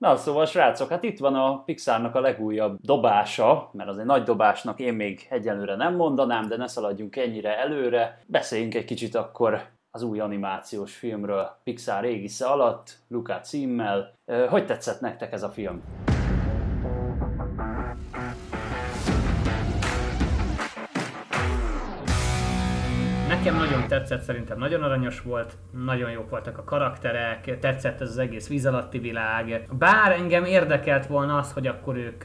Na, szóval srácok, hát itt van a Pixarnak a legújabb dobása, mert azért nagy dobásnak én még egyelőre nem mondanám, de ne szaladjunk ennyire előre. Beszéljünk egy kicsit akkor az új animációs filmről Pixar égisze alatt, Luca címmel. Hogy tetszett nektek ez a film? Nekem nagyon tetszett, szerintem nagyon aranyos volt, nagyon jók voltak a karakterek, tetszett ez az egész víz alatti világ. Bár engem érdekelt volna az, hogy akkor ők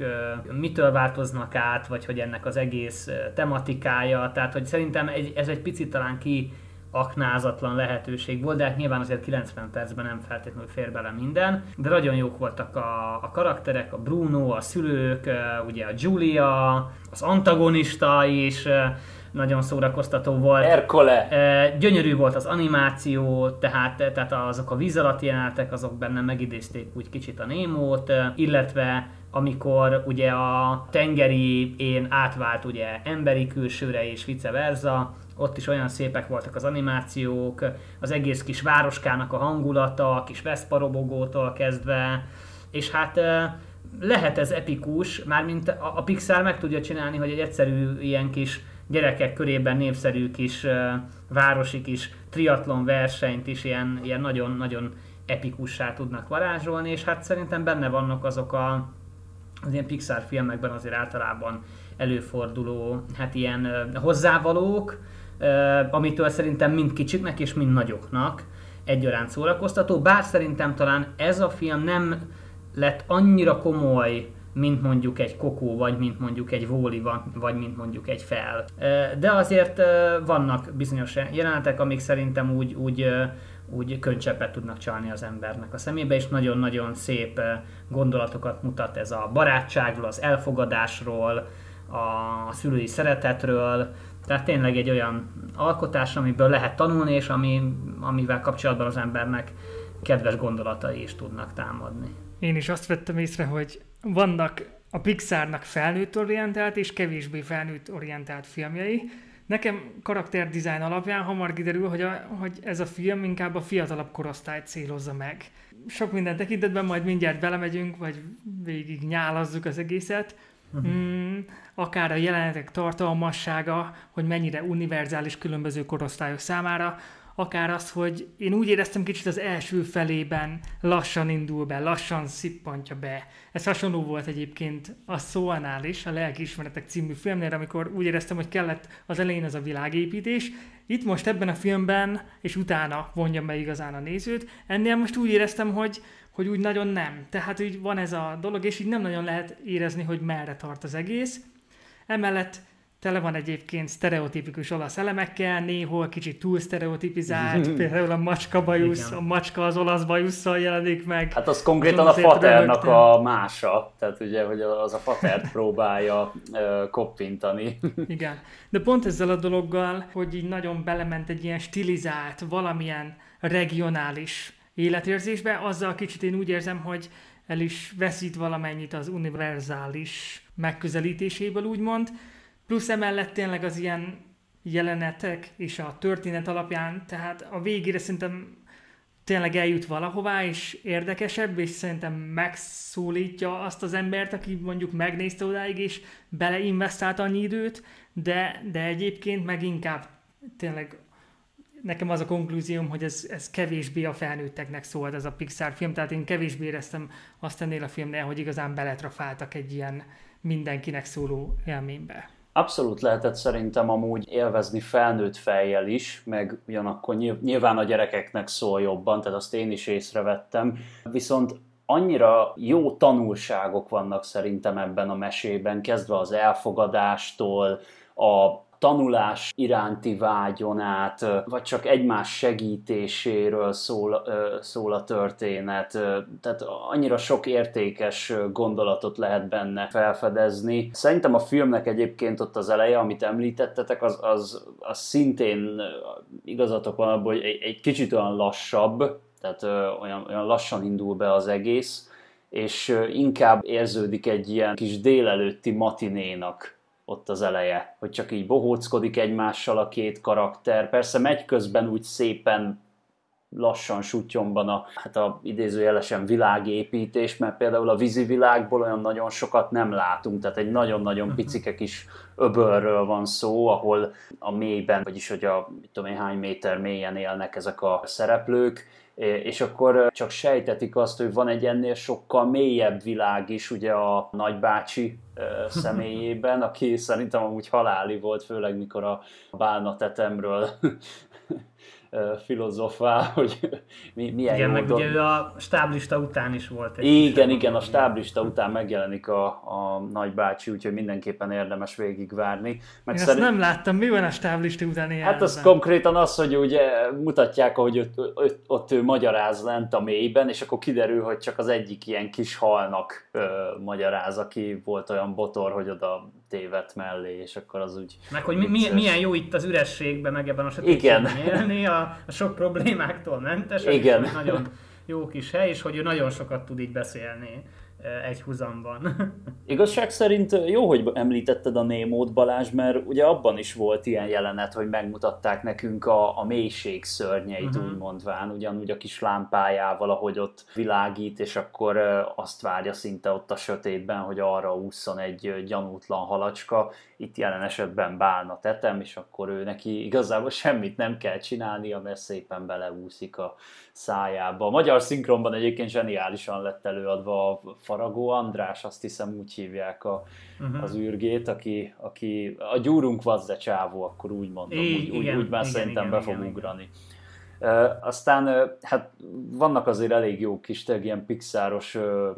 mitől változnak át, vagy hogy ennek az egész tematikája, tehát hogy szerintem ez egy picit talán ki aknázatlan lehetőség volt, de hát nyilván azért 90 percben nem feltétlenül fér bele minden, de nagyon jók voltak a, a karakterek, a Bruno, a szülők, ugye a Julia, az antagonista is, nagyon szórakoztató volt. Erkole! Gyönyörű volt az animáció, tehát, tehát azok a víz alatt jelenetek, azok benne megidézték úgy kicsit a Némót, illetve amikor ugye a tengeri én átvált ugye emberi külsőre és vice versa, ott is olyan szépek voltak az animációk, az egész kis városkának a hangulata, a kis Veszparobogótól kezdve, és hát lehet ez epikus, mármint a Pixar meg tudja csinálni, hogy egy egyszerű ilyen kis gyerekek körében népszerű kis városi kis triatlon versenyt is ilyen, ilyen nagyon-nagyon epikussá tudnak varázsolni, és hát szerintem benne vannak azok a, az ilyen Pixar filmekben azért általában előforduló, hát ilyen hozzávalók, amitől szerintem mind kicsiknek és mind nagyoknak egyaránt szórakoztató, bár szerintem talán ez a film nem lett annyira komoly mint mondjuk egy kokó, vagy mint mondjuk egy vóli, vagy mint mondjuk egy fel. De azért vannak bizonyos jelenetek, amik szerintem úgy, úgy úgy könycseppet tudnak csalni az embernek a szemébe, és nagyon-nagyon szép gondolatokat mutat ez a barátságról, az elfogadásról, a szülői szeretetről, tehát tényleg egy olyan alkotás, amiből lehet tanulni, és ami, amivel kapcsolatban az embernek kedves gondolatai is tudnak támadni. Én is azt vettem észre, hogy vannak a Pixarnak felnőtt orientált és kevésbé felnőtt orientált filmjei. Nekem karakterdizájn alapján hamar kiderül, hogy, a, hogy ez a film inkább a fiatalabb korosztályt célozza meg. Sok minden tekintetben majd mindjárt belemegyünk, vagy végig nyálazzuk az egészet. Uh-huh. Mm, akár a jelenetek tartalmassága, hogy mennyire univerzális különböző korosztályok számára, akár az, hogy én úgy éreztem kicsit az első felében lassan indul be, lassan szippantja be. Ez hasonló volt egyébként a Szóanál is, a Lelkiismeretek című filmnél, amikor úgy éreztem, hogy kellett az elején az a világépítés. Itt most ebben a filmben, és utána vonjam be igazán a nézőt, ennél most úgy éreztem, hogy, hogy úgy nagyon nem. Tehát úgy van ez a dolog, és így nem nagyon lehet érezni, hogy merre tart az egész. Emellett tele van egyébként sztereotipikus olasz elemekkel, néhol kicsit túl sztereotipizált, például a macska bajusz, a macska az olasz bajusszal jelenik meg. Hát az konkrétan a faternak a mása, tehát ugye, hogy az a fatert próbálja uh, koppintani. Igen, de pont ezzel a dologgal, hogy így nagyon belement egy ilyen stilizált, valamilyen regionális életérzésbe, azzal kicsit én úgy érzem, hogy el is veszít valamennyit az univerzális megközelítéséből, úgymond, Plusz emellett tényleg az ilyen jelenetek és a történet alapján, tehát a végére szerintem tényleg eljut valahová, és érdekesebb, és szerintem megszólítja azt az embert, aki mondjuk megnézte odáig, és beleinvestált annyi időt, de, de egyébként meg inkább tényleg nekem az a konklúzióm, hogy ez, ez kevésbé a felnőtteknek szólt ez a Pixar film, tehát én kevésbé éreztem azt ennél a filmnél, hogy igazán beletrafáltak egy ilyen mindenkinek szóló élménybe. Abszolút lehetett szerintem amúgy élvezni felnőtt fejjel is, meg ugyanakkor nyilván a gyerekeknek szól jobban, tehát azt én is észrevettem. Viszont annyira jó tanulságok vannak szerintem ebben a mesében, kezdve az elfogadástól, a tanulás iránti vágyon át, vagy csak egymás segítéséről szól, szól a történet. Tehát annyira sok értékes gondolatot lehet benne felfedezni. Szerintem a filmnek egyébként ott az eleje, amit említettetek, az, az, az szintén igazatok van abban, hogy egy, egy kicsit olyan lassabb, tehát olyan, olyan lassan indul be az egész, és inkább érződik egy ilyen kis délelőtti matinénak ott az eleje, hogy csak így bohóckodik egymással a két karakter. Persze megy közben úgy szépen lassan sutyomban a, hát a idézőjelesen világépítés, mert például a vízi világból olyan nagyon sokat nem látunk, tehát egy nagyon-nagyon mhm. picike kis öbölről van szó, ahol a mélyben, vagyis hogy a mit tudom én, hány méter mélyen élnek ezek a szereplők, és akkor csak sejtetik azt, hogy van egy ennél sokkal mélyebb világ is, ugye a nagybácsi személyében, aki szerintem amúgy haláli volt, főleg mikor a bálna tetemről filozofál, hogy mi, milyen igen, meg ugye a stáblista után is volt egy Igen, igen, a stáblista után megjelenik a, a nagybácsi, úgyhogy mindenképpen érdemes végigvárni. Meg Én szerint... nem láttam, mi van a stáblista után ilyen? Hát az konkrétan az, hogy ugye mutatják, hogy ott, ott, ott ő magyaráz lent a mélyben, és akkor kiderül, hogy csak az egyik ilyen kis halnak ö, magyaráz, aki volt olyan botor, hogy oda tévedt mellé, és akkor az úgy... Meg hogy mi, milyen jó itt az ürességben, meg ebben a sötétségben élni, a, a sok problémáktól mentes. Igen. Nagyon jó kis hely, és hogy ő nagyon sokat tud így beszélni egy húzamban. Igazság szerint jó, hogy említetted a Némót Balázs, mert ugye abban is volt ilyen jelenet, hogy megmutatták nekünk a, a mélység szörnyeit, uh-huh. úgy mondván, ugyanúgy a kis lámpájával, ahogy ott világít, és akkor azt várja szinte ott a sötétben, hogy arra ússzon egy gyanútlan halacska, itt jelen esetben bálna tetem, és akkor ő neki igazából semmit nem kell csinálnia, mert szépen beleúszik a szájába. A magyar szinkronban egyébként zseniálisan lett előadva a Faragó András, azt hiszem úgy hívják a, uh-huh. az űrgét, aki, aki a gyúrunk vazze csávó, akkor úgy mondom, I, úgy, igen, úgy, úgy már igen, szerintem igen, be fog igen, ugrani. Uh, aztán uh, hát vannak azért elég jó kis, teg, ilyen pixáros uh,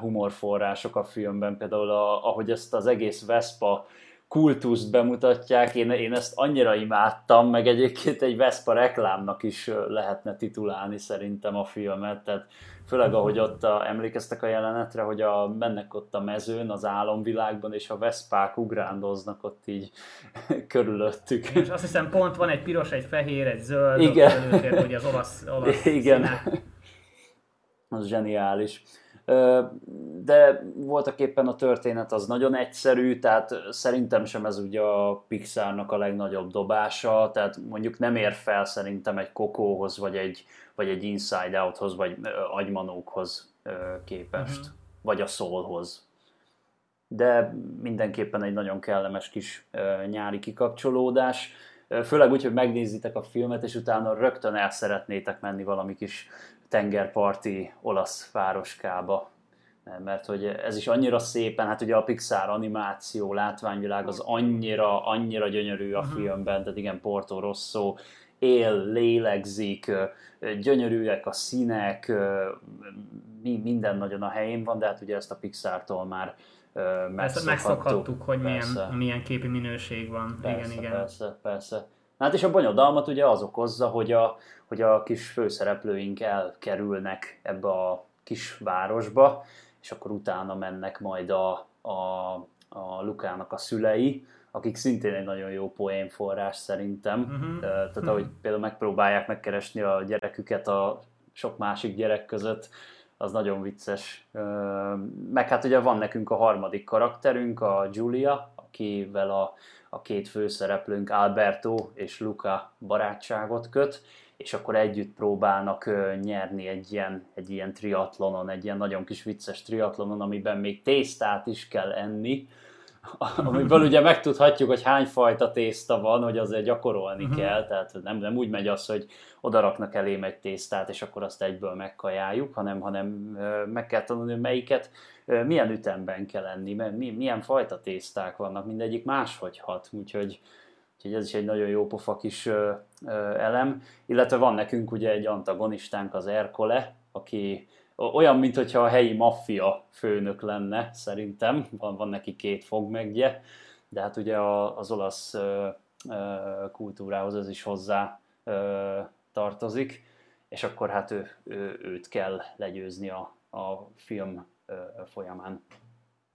humorforrások a filmben, például a, ahogy ezt az egész Vespa kultuszt bemutatják, én, én ezt annyira imádtam, meg egyébként egy Vespa reklámnak is lehetne titulálni szerintem a filmet, tehát főleg ahogy ott a, emlékeztek a jelenetre, hogy a, mennek ott a mezőn, az álomvilágban, és a Veszpák ugrándoznak ott így körülöttük. És azt hiszem pont van egy piros, egy fehér, egy zöld, Igen. Előtér, hogy az olasz, olasz Igen. Színe. Az zseniális de voltak éppen a történet az nagyon egyszerű, tehát szerintem sem ez ugye a Pixarnak a legnagyobb dobása, tehát mondjuk nem ér fel szerintem egy Kokóhoz, vagy egy, vagy egy Inside Outhoz, vagy agymanókhoz képest, uh-huh. vagy a Soulhoz. De mindenképpen egy nagyon kellemes kis nyári kikapcsolódás, főleg úgy, hogy megnézitek a filmet, és utána rögtön el szeretnétek menni valami kis tengerparti olasz városkába, mert hogy ez is annyira szépen, hát ugye a Pixar animáció, látványvilág az annyira, annyira gyönyörű a uh-huh. filmben, tehát igen, Porto Rosso, él, lélegzik, gyönyörűek a színek, minden nagyon a helyén van, de hát ugye ezt a Pixar-tól már megszokhattuk. megszokhattuk, hogy milyen, milyen képi minőség van. Persze, igen, igen. Persze, persze. Hát és a bonyodalmat ugye az okozza, hogy a, hogy a kis főszereplőink elkerülnek ebbe a kis városba, és akkor utána mennek majd a, a, a Lukának a szülei, akik szintén egy nagyon jó poénforrás szerintem. Uh-huh. Tehát ahogy uh-huh. például megpróbálják megkeresni a gyereküket a sok másik gyerek között, az nagyon vicces. Meg hát ugye van nekünk a harmadik karakterünk, a Julia, akivel a, a két főszereplőnk Alberto és Luca barátságot köt, és akkor együtt próbálnak nyerni egy ilyen, egy ilyen triatlonon, egy ilyen nagyon kis vicces triatlonon, amiben még tésztát is kell enni, amiből ugye megtudhatjuk, hogy hány fajta tészta van, hogy azért gyakorolni uh-huh. kell, tehát nem, nem úgy megy az, hogy odaraknak elém egy tésztát, és akkor azt egyből megkajáljuk, hanem, hanem meg kell tanulni, hogy melyiket milyen ütemben kell enni, milyen fajta tészták vannak, mindegyik máshogy hat, úgyhogy Úgyhogy ez is egy nagyon jó pofa kis ö, ö, elem. Illetve van nekünk ugye egy antagonistánk, az Erkole, aki olyan, mintha a helyi maffia főnök lenne, szerintem. Van, van neki két fogmegje, de hát ugye az olasz kultúrához ez is hozzá tartozik, és akkor hát ő, ő, őt kell legyőzni a, a film folyamán.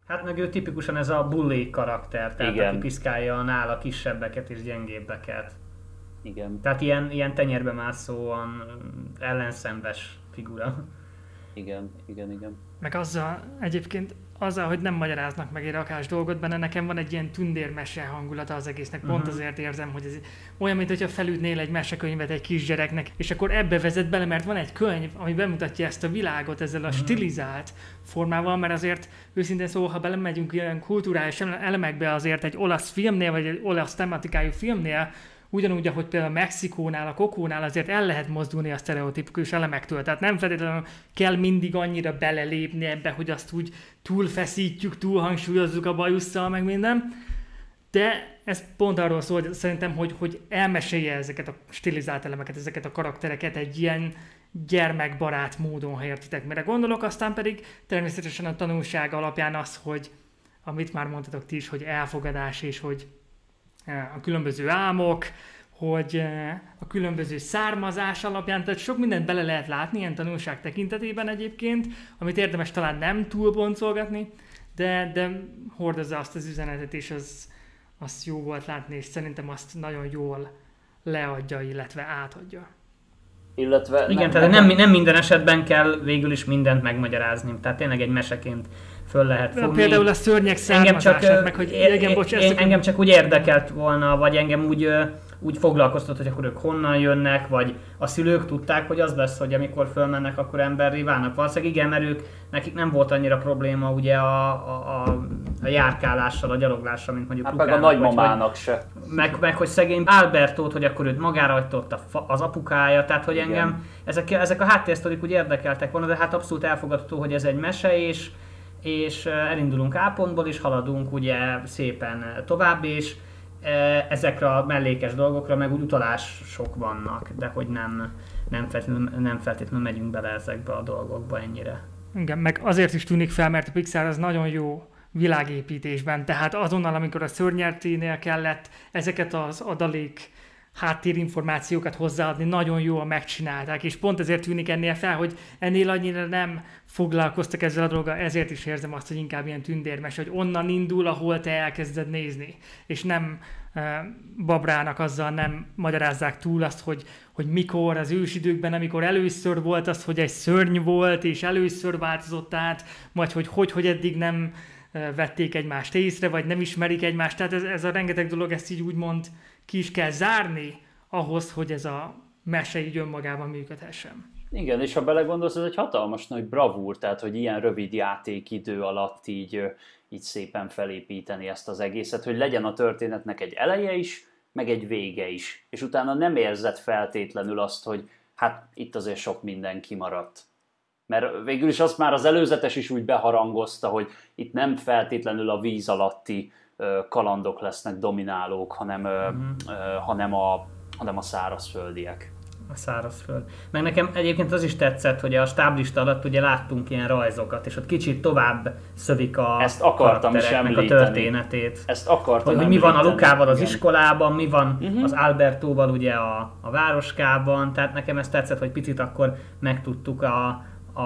Hát meg ő tipikusan ez a bully karakter, tehát Igen. aki piszkálja a nála kisebbeket és gyengébbeket. Igen. Tehát ilyen, ilyen tenyérbe mászóan ellenszembes figura. Igen, igen, igen. Meg azzal egyébként azzal, hogy nem magyaráznak meg egy rakás dolgot benne, nekem van egy ilyen tündérmese hangulata az egésznek. Pont uh-huh. azért érzem, hogy ez olyan, mint hogyha felüdnél egy mesekönyvet egy kisgyereknek, és akkor ebbe vezet bele, mert van egy könyv, ami bemutatja ezt a világot ezzel a uh-huh. stilizált formával, mert azért őszintén szóval, ha belemegyünk ilyen kulturális elemekbe, azért egy olasz filmnél, vagy egy olasz tematikájú filmnél, ugyanúgy, ahogy például Mexikónál, a kokónál azért el lehet mozdulni a sztereotipikus elemektől. Tehát nem feltétlenül kell mindig annyira belelépni ebbe, hogy azt úgy túlfeszítjük, túlhangsúlyozzuk a bajusszal, meg minden. De ez pont arról szól, hogy szerintem, hogy, hogy elmesélje ezeket a stilizált elemeket, ezeket a karaktereket egy ilyen gyermekbarát módon, ha értitek, mire gondolok, aztán pedig természetesen a tanulság alapján az, hogy amit már mondtatok ti is, hogy elfogadás és hogy a különböző álmok, hogy a különböző származás alapján, tehát sok mindent bele lehet látni ilyen tanulság tekintetében egyébként, amit érdemes talán nem túl boncolgatni, de, de hordozza azt az üzenetet, és az, az jó volt látni, és szerintem azt nagyon jól leadja, illetve átadja. Illetve Igen, nem, tehát nem, nem minden esetben kell végül is mindent megmagyarázni, tehát tényleg egy meseként föl lehet fogni. Például a szörnyek engem csak, meg hogy igen, bocs, én, engem csak úgy érdekelt volna, vagy engem úgy, úgy foglalkoztat, hogy akkor ők honnan jönnek, vagy a szülők tudták, hogy az lesz, hogy amikor fölmennek, akkor emberré válnak. Valószínűleg igen, mert ők, nekik nem volt annyira probléma ugye a, a, a, a járkálással, a gyaloglással, mint mondjuk hát Lukának, meg a nagymamának se. Meg, meg, hogy szegény Albertót, hogy akkor őt magára hagytott az apukája, tehát hogy engem igen. ezek, ezek a háttérsztorik úgy érdekeltek volna, de hát abszolút elfogadható, hogy ez egy mese, és és elindulunk A pontból, és haladunk ugye szépen tovább, és ezekre a mellékes dolgokra meg úgy utalások vannak, de hogy nem, nem, feltétlenül, nem feltétlenül megyünk bele ezekbe a dolgokba ennyire. Igen, meg azért is tűnik fel, mert a Pixar az nagyon jó világépítésben, tehát azonnal, amikor a szörnyerténél kellett ezeket az adalék háttérinformációkat hozzáadni, nagyon jól megcsinálták, és pont ezért tűnik ennél fel, hogy ennél annyira nem foglalkoztak ezzel a dologgal, ezért is érzem azt, hogy inkább ilyen tündérmes, hogy onnan indul, ahol te elkezded nézni, és nem uh, babrának azzal nem magyarázzák túl azt, hogy, hogy mikor az ősidőkben, amikor először volt az, hogy egy szörny volt, és először változott át, vagy hogy hogy, hogy eddig nem vették egymást észre, vagy nem ismerik egymást, tehát ez, ez a rengeteg dolog, ezt így úgymond uh, ki is kell zárni ahhoz, hogy ez a mese így önmagában működhessen. Igen, és ha belegondolsz, ez egy hatalmas nagy bravúr, tehát hogy ilyen rövid játékidő alatt így, így szépen felépíteni ezt az egészet, hogy legyen a történetnek egy eleje is, meg egy vége is. És utána nem érzed feltétlenül azt, hogy hát itt azért sok minden kimaradt. Mert végül is azt már az előzetes is úgy beharangozta, hogy itt nem feltétlenül a víz alatti kalandok lesznek dominálók, hanem, uh-huh. hanem, a, hanem a szárazföldiek. A szárazföld. Meg nekem egyébként az is tetszett, hogy a stáblista alatt ugye láttunk ilyen rajzokat, és ott kicsit tovább szövik a Ezt akartam is a történetét. Ezt akartam hogy, hogy mi van a Lukával az igen. iskolában, mi van uh-huh. az Albertóval ugye a, a városkában, tehát nekem ez tetszett, hogy picit akkor megtudtuk a, a,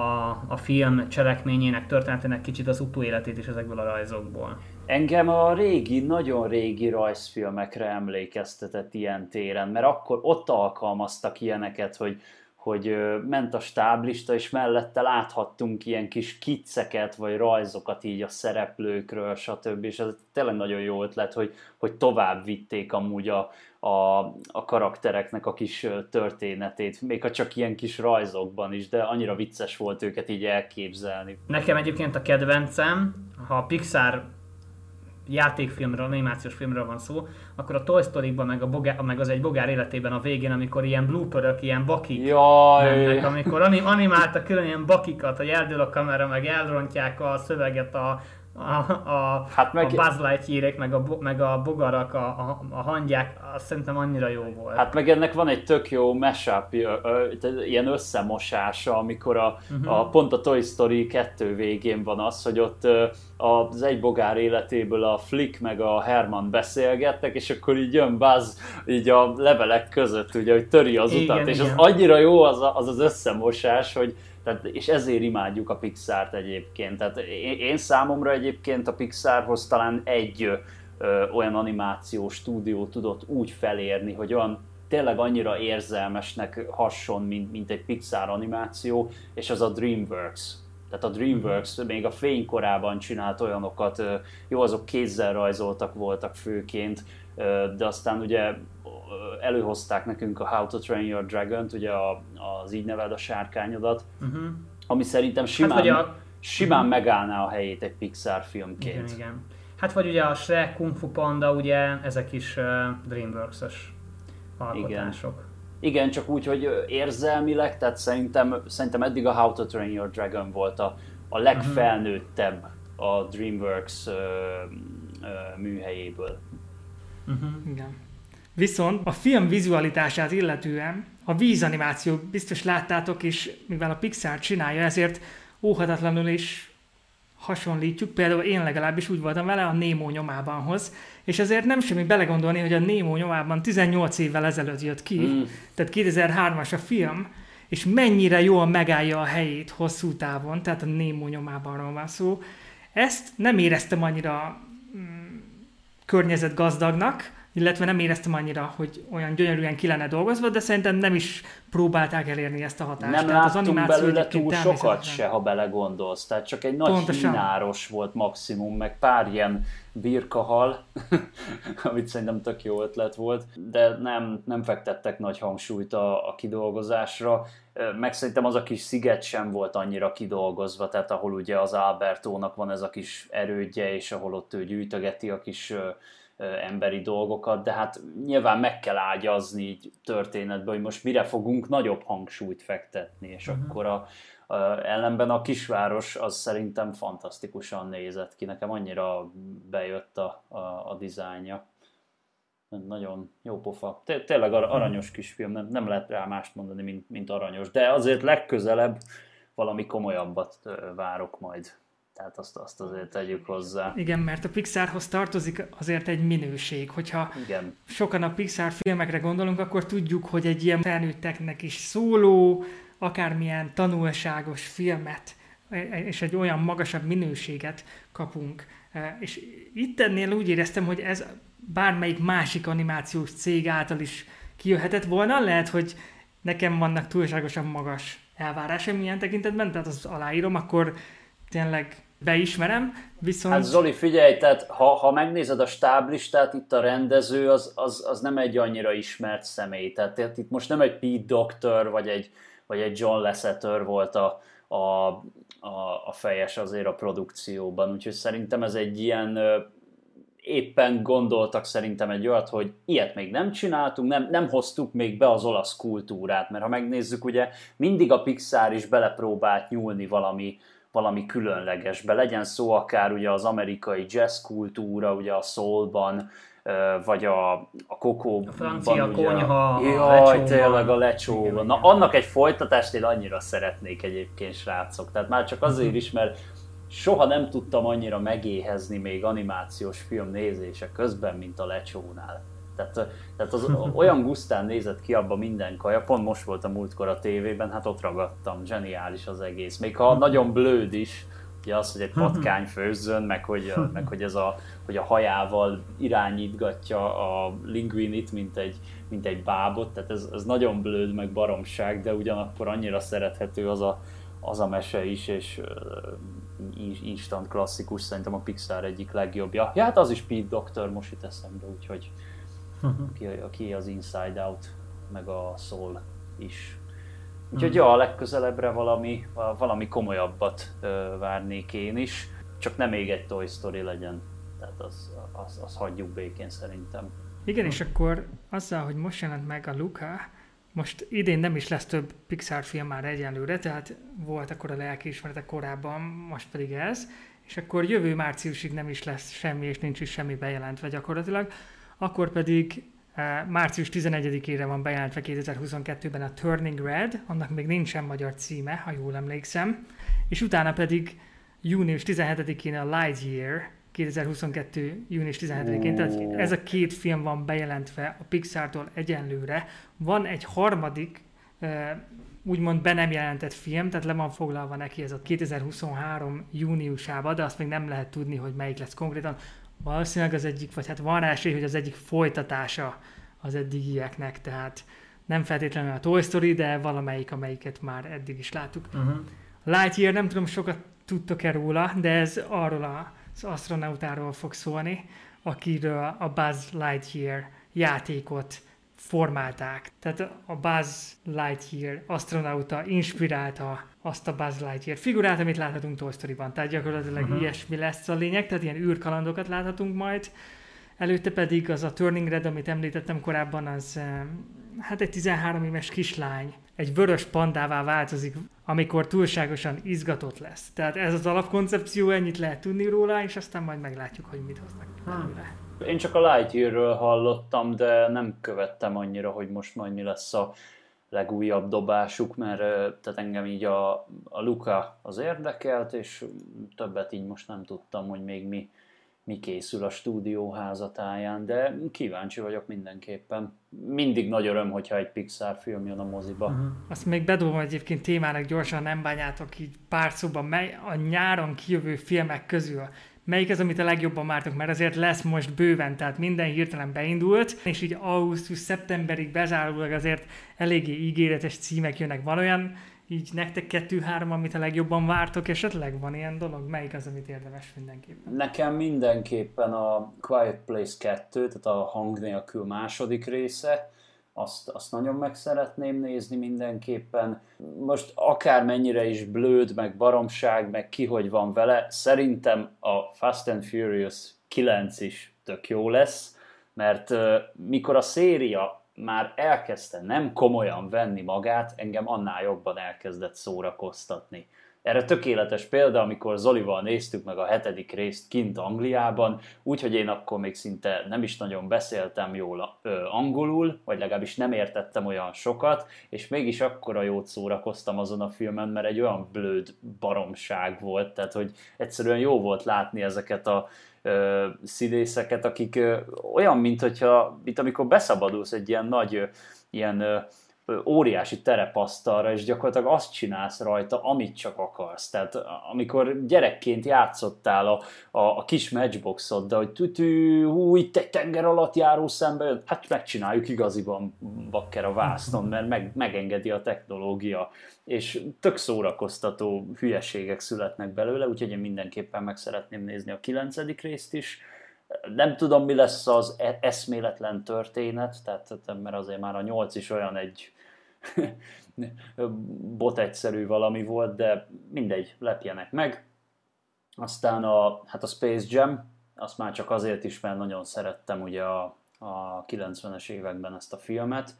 a film cselekményének, történetének kicsit az utóéletét is ezekből a rajzokból. Engem a régi, nagyon régi rajzfilmekre emlékeztetett ilyen téren, mert akkor ott alkalmaztak ilyeneket, hogy, hogy ment a stáblista, és mellette láthattunk ilyen kis kicceket, vagy rajzokat így a szereplőkről, stb. És ez tényleg nagyon jó ötlet, hogy, hogy tovább vitték amúgy a, a, a karaktereknek a kis történetét, még ha csak ilyen kis rajzokban is, de annyira vicces volt őket így elképzelni. Nekem egyébként a kedvencem, ha a Pixar játékfilmről, animációs filmről van szó, akkor a Toy Story-ban, meg, a bogár, meg az egy bogár életében a végén, amikor ilyen blooperök, ilyen bakik Jaj. mennek, amikor animáltak külön ilyen bakikat, hogy eldől a kamera, meg elrontják a szöveget a, a, a, hát meg... a Buzz Lightyear-ek, meg a, meg a bogarak, a, a, a hangyák, azt szerintem annyira jó volt. Hát meg ennek van egy tök jó mashup, ilyen összemosása, amikor a, uh-huh. a, pont a Toy Story 2 végén van az, hogy ott az egy bogár életéből a Flick meg a Herman beszélgettek, és akkor így jön Buzz így a levelek között, ugye, hogy töri az igen, utat, igen. és az annyira jó az, az az összemosás, hogy tehát, és ezért imádjuk a Pixart egyébként. Tehát én, én számomra egyébként a Pixarhoz talán egy ö, olyan animációs stúdió tudott úgy felérni, hogy olyan tényleg annyira érzelmesnek hasson, mint, mint egy Pixar animáció, és az a DreamWorks. Tehát a DreamWorks még a fénykorában csinált olyanokat, jó, azok kézzel rajzoltak voltak főként, de aztán ugye előhozták nekünk a How to Train Your Dragon-t, ugye az így neved a sárkányodat, uh-huh. ami szerintem hát, simán, hát, a... simán uh-huh. megállná a helyét egy Pixar filmként. Igen, igen. Hát vagy ugye a Shrek, Kung Fu Panda, ugye ezek is uh, Dreamworks-os alkotások. Igen. Igen, csak úgy, hogy érzelmileg, tehát szerintem, szerintem eddig a How to Train Your Dragon volt a, a legfelnőttebb a DreamWorks uh, uh, műhelyéből. Uh-huh. Igen. Viszont a film vizualitását illetően a vízanimáció biztos láttátok, és mivel a Pixar csinálja, ezért óhatatlanul is hasonlítjuk, például én legalábbis úgy voltam vele a Nemo nyomában és ezért nem semmi belegondolni, hogy a Nemo nyomában 18 évvel ezelőtt jött ki, mm. tehát 2003-as a film, és mennyire jól megállja a helyét hosszú távon, tehát a Nemo nyomában van szó. Ezt nem éreztem annyira mm, környezetgazdagnak, illetve nem éreztem annyira, hogy olyan gyönyörűen ki lenne dolgozva, de szerintem nem is próbálták elérni ezt a hatást. Nem Tehát az animáció belőle túl sokat se, ha belegondolsz. Tehát csak egy nagy Pontosan. hínáros volt maximum, meg pár ilyen birkahal, amit szerintem tök jó ötlet volt, de nem, nem fektettek nagy hangsúlyt a, a kidolgozásra. Meg szerintem az a kis sziget sem volt annyira kidolgozva, tehát ahol ugye az Albertónak van ez a kis erődje, és ahol ott ő gyűjtögeti a kis emberi dolgokat, de hát nyilván meg kell ágyazni így történetbe, hogy most mire fogunk nagyobb hangsúlyt fektetni, és uh-huh. akkor a, a, ellenben a kisváros az szerintem fantasztikusan nézett ki, nekem annyira bejött a, a, a dizájnja. Nagyon jó pofa. Té- tényleg aranyos kisfilm, nem, nem lehet rá mást mondani, mint, mint aranyos, de azért legközelebb valami komolyabbat várok majd tehát azt, azt azért tegyük hozzá. Igen, mert a Pixarhoz tartozik azért egy minőség. Hogyha Igen. sokan a Pixar filmekre gondolunk, akkor tudjuk, hogy egy ilyen felnőtteknek is szóló, akármilyen tanulságos filmet, és egy olyan magasabb minőséget kapunk. És itt ennél úgy éreztem, hogy ez bármelyik másik animációs cég által is kijöhetett volna. Lehet, hogy nekem vannak túlságosan magas elvárásaim ilyen tekintetben, tehát az aláírom, akkor tényleg beismerem, viszont... Hát Zoli, figyelj, tehát ha, ha megnézed a stáblistát, itt a rendező az, az, az nem egy annyira ismert személy, tehát, itt most nem egy Pete Doctor, vagy egy, vagy egy John Lasseter volt a, a, a, a fejes azért a produkcióban, úgyhogy szerintem ez egy ilyen éppen gondoltak szerintem egy olyat, hogy ilyet még nem csináltunk, nem, nem hoztuk még be az olasz kultúrát, mert ha megnézzük, ugye mindig a Pixar is belepróbált nyúlni valami, valami különlegesbe. Legyen szó akár ugye az amerikai jazz kultúra, ugye a soulban, vagy a, a kokóban. A francia ugye, konyha, Jaj, a tényleg a lecsóban. Na, annak egy folytatást én annyira szeretnék egyébként, srácok. Tehát már csak azért is, mert soha nem tudtam annyira megéhezni még animációs film nézése közben, mint a lecsónál. Tehát, tehát az olyan gusztán nézett ki abba minden kaja, pont most volt a múltkor a tévében, hát ott ragadtam, zseniális az egész. Még ha nagyon blőd is, ugye az, hogy egy patkány főzzön, meg hogy, meg hogy, ez a, hogy a hajával irányítgatja a linguinit, mint egy, mint egy bábot, tehát ez, ez nagyon blőd, meg baromság, de ugyanakkor annyira szerethető az a, az a mese is, és uh, instant klasszikus, szerintem a Pixar egyik legjobbja. Ja, hát az is Pete Doctor most itt eszembe, úgyhogy aki, aki az Inside Out, meg a Soul is. Úgyhogy ja, a legközelebbre valami, valami komolyabbat várnék én is, csak nem még egy Toy Story legyen. Tehát az, az, az hagyjuk békén szerintem. Igen, és akkor azzal, hogy most jelent meg a Luca, most idén nem is lesz több Pixar film már egyenlőre, tehát volt akkor a lelkiismerete korábban, most pedig ez, és akkor jövő márciusig nem is lesz semmi, és nincs is semmi bejelentve gyakorlatilag akkor pedig uh, március 11-ére van bejelentve 2022-ben a Turning Red, annak még nincsen magyar címe, ha jól emlékszem, és utána pedig június 17-én a Lightyear, 2022. június 17-én, tehát ez a két film van bejelentve a Pixar-tól egyenlőre. Van egy harmadik, uh, úgymond be nem jelentett film, tehát le van foglalva neki ez a 2023 júniusában, de azt még nem lehet tudni, hogy melyik lesz konkrétan valószínűleg az egyik, vagy hát van rá esély, hogy az egyik folytatása az eddigieknek, tehát nem feltétlenül a Toy Story, de valamelyik, amelyiket már eddig is láttuk. Uh-huh. Lightyear, nem tudom, sokat tudtok-e róla, de ez arról az astronautáról fog szólni, akiről a Buzz Lightyear játékot formálták. Tehát a Buzz Lightyear astronauta inspirálta azt a Buzz Lightyear figurát, amit láthatunk Toy Story-ban. Tehát gyakorlatilag uh-huh. ilyesmi lesz a lényeg, tehát ilyen űrkalandokat láthatunk majd. Előtte pedig az a Turning Red, amit említettem korábban, az hát egy 13 éves kislány egy vörös pandává változik, amikor túlságosan izgatott lesz. Tehát ez az alapkoncepció, ennyit lehet tudni róla, és aztán majd meglátjuk, hogy mit hoznak belőle. Én csak a Lightyear-ről hallottam, de nem követtem annyira, hogy most majd mi lesz a legújabb dobásuk, mert tehát engem így a, a Luka az érdekelt, és többet így most nem tudtam, hogy még mi, mi készül a stúdió házatáján, de kíváncsi vagyok mindenképpen. Mindig nagy öröm, hogyha egy Pixar film jön a moziba. Uh-huh. Azt még bedobom egyébként témának gyorsan, nem bányátok így pár szóban, mely a nyáron kijövő filmek közül melyik az, amit a legjobban vártok, mert azért lesz most bőven, tehát minden hirtelen beindult, és így augusztus-szeptemberig bezárólag azért eléggé ígéretes címek jönnek. Van olyan, így nektek kettő-három, amit a legjobban vártok, esetleg van ilyen dolog? Melyik az, amit érdemes mindenképpen? Nekem mindenképpen a Quiet Place 2, tehát a hang nélkül második része, azt, azt nagyon meg szeretném nézni mindenképpen. Most akármennyire is blőd, meg baromság, meg ki hogy van vele, szerintem a Fast and Furious 9 is tök jó lesz, mert uh, mikor a széria már elkezdte nem komolyan venni magát, engem annál jobban elkezdett szórakoztatni. Erre tökéletes példa, amikor Zolival néztük meg a hetedik részt kint Angliában, úgyhogy én akkor még szinte nem is nagyon beszéltem jól ö, angolul, vagy legalábbis nem értettem olyan sokat, és mégis akkora jót szórakoztam azon a filmen, mert egy olyan blöd baromság volt, tehát hogy egyszerűen jó volt látni ezeket a ö, színészeket, akik ö, olyan, mint, hogyha, mint amikor beszabadulsz egy ilyen nagy ö, ilyen ö, óriási terepasztalra, és gyakorlatilag azt csinálsz rajta, amit csak akarsz. Tehát amikor gyerekként játszottál a, a, a kis matchboxoddal, hogy tütű, hú, itt egy tenger alatt járó szembe jön, hát megcsináljuk igaziban bakker a vásznon, mert meg, megengedi a technológia, és tök szórakoztató hülyeségek születnek belőle, úgyhogy én mindenképpen meg szeretném nézni a kilencedik részt is, nem tudom, mi lesz az e- eszméletlen történet, tehát, mert azért már a nyolc is olyan egy bot egyszerű valami volt, de mindegy, lepjenek meg. Aztán a, hát a Space Jam, azt már csak azért is, mert nagyon szerettem ugye a, a 90-es években ezt a filmet,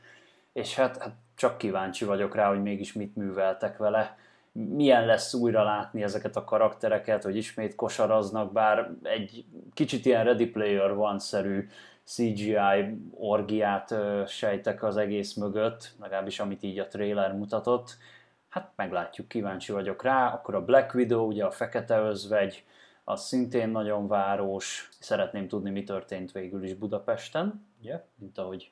és hát, hát csak kíváncsi vagyok rá, hogy mégis mit műveltek vele milyen lesz újra látni ezeket a karaktereket, hogy ismét kosaraznak, bár egy kicsit ilyen Ready Player One-szerű CGI orgiát sejtek az egész mögött, legalábbis amit így a trailer mutatott. Hát meglátjuk, kíváncsi vagyok rá. Akkor a Black Widow, ugye a fekete özvegy, az szintén nagyon város. Szeretném tudni, mi történt végül is Budapesten, ugye? mint ahogy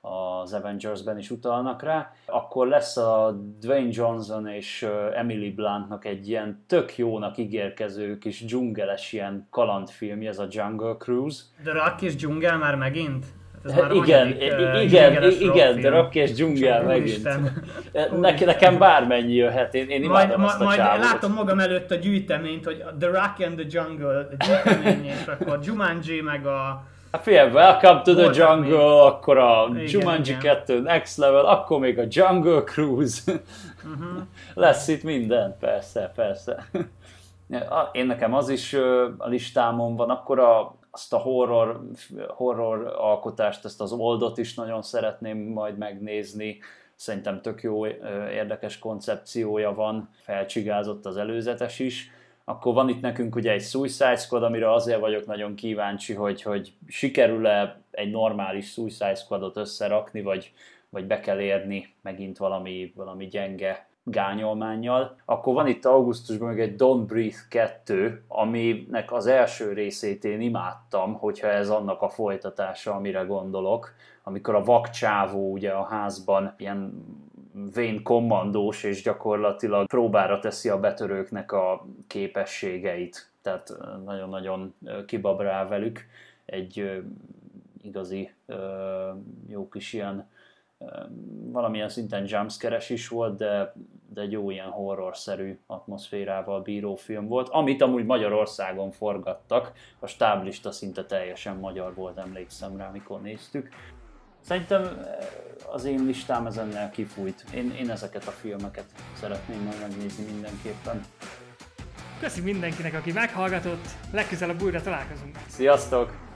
az Avengers-ben is utalnak rá, akkor lesz a Dwayne Johnson és Emily Bluntnak egy ilyen tök jónak ígérkező kis dzsungeles ilyen kalandfilm, ez a Jungle Cruise. The Rock és dzsungel már megint? Hát ez már igen, uh, igen, igen, The Rock és dzsungel megint. Neki, nekem bármennyi jöhet, én, én imádom majd, azt a Majd csávot. látom magam előtt a gyűjteményt, hogy The Rock and the Jungle, gyűjtemény, és akkor Jumanji meg a Hát figyelj, Welcome to the Jungle, még. akkor a igen, Jumanji igen. 2 Next Level, akkor még a Jungle Cruise. Uh-huh. Lesz itt minden, persze, persze. Én nekem az is a listámon van, akkor a, azt a horror, horror alkotást, ezt az oldot is nagyon szeretném majd megnézni. Szerintem tök jó, érdekes koncepciója van, felcsigázott az előzetes is akkor van itt nekünk ugye egy Suicide Squad, amire azért vagyok nagyon kíváncsi, hogy, hogy sikerül-e egy normális Suicide Squadot összerakni, vagy, vagy be kell érni megint valami, valami gyenge gányolmánnyal. Akkor van itt augusztusban még egy Don't Breathe 2, aminek az első részét én imádtam, hogyha ez annak a folytatása, amire gondolok, amikor a vakcsávó ugye a házban ilyen vén kommandós, és gyakorlatilag próbára teszi a betörőknek a képességeit. Tehát nagyon-nagyon kibabrál velük. Egy igazi jó kis ilyen valamilyen szinten jumpscare is volt, de, de egy jó ilyen horror-szerű atmoszférával bíró film volt, amit amúgy Magyarországon forgattak, a stáblista szinte teljesen magyar volt, emlékszem rá, mikor néztük. Szerintem az én listám ezennel kifújt. Én, én ezeket a filmeket szeretném majd megnézni mindenképpen. Köszi mindenkinek, aki meghallgatott, legközelebb újra találkozunk. Sziasztok!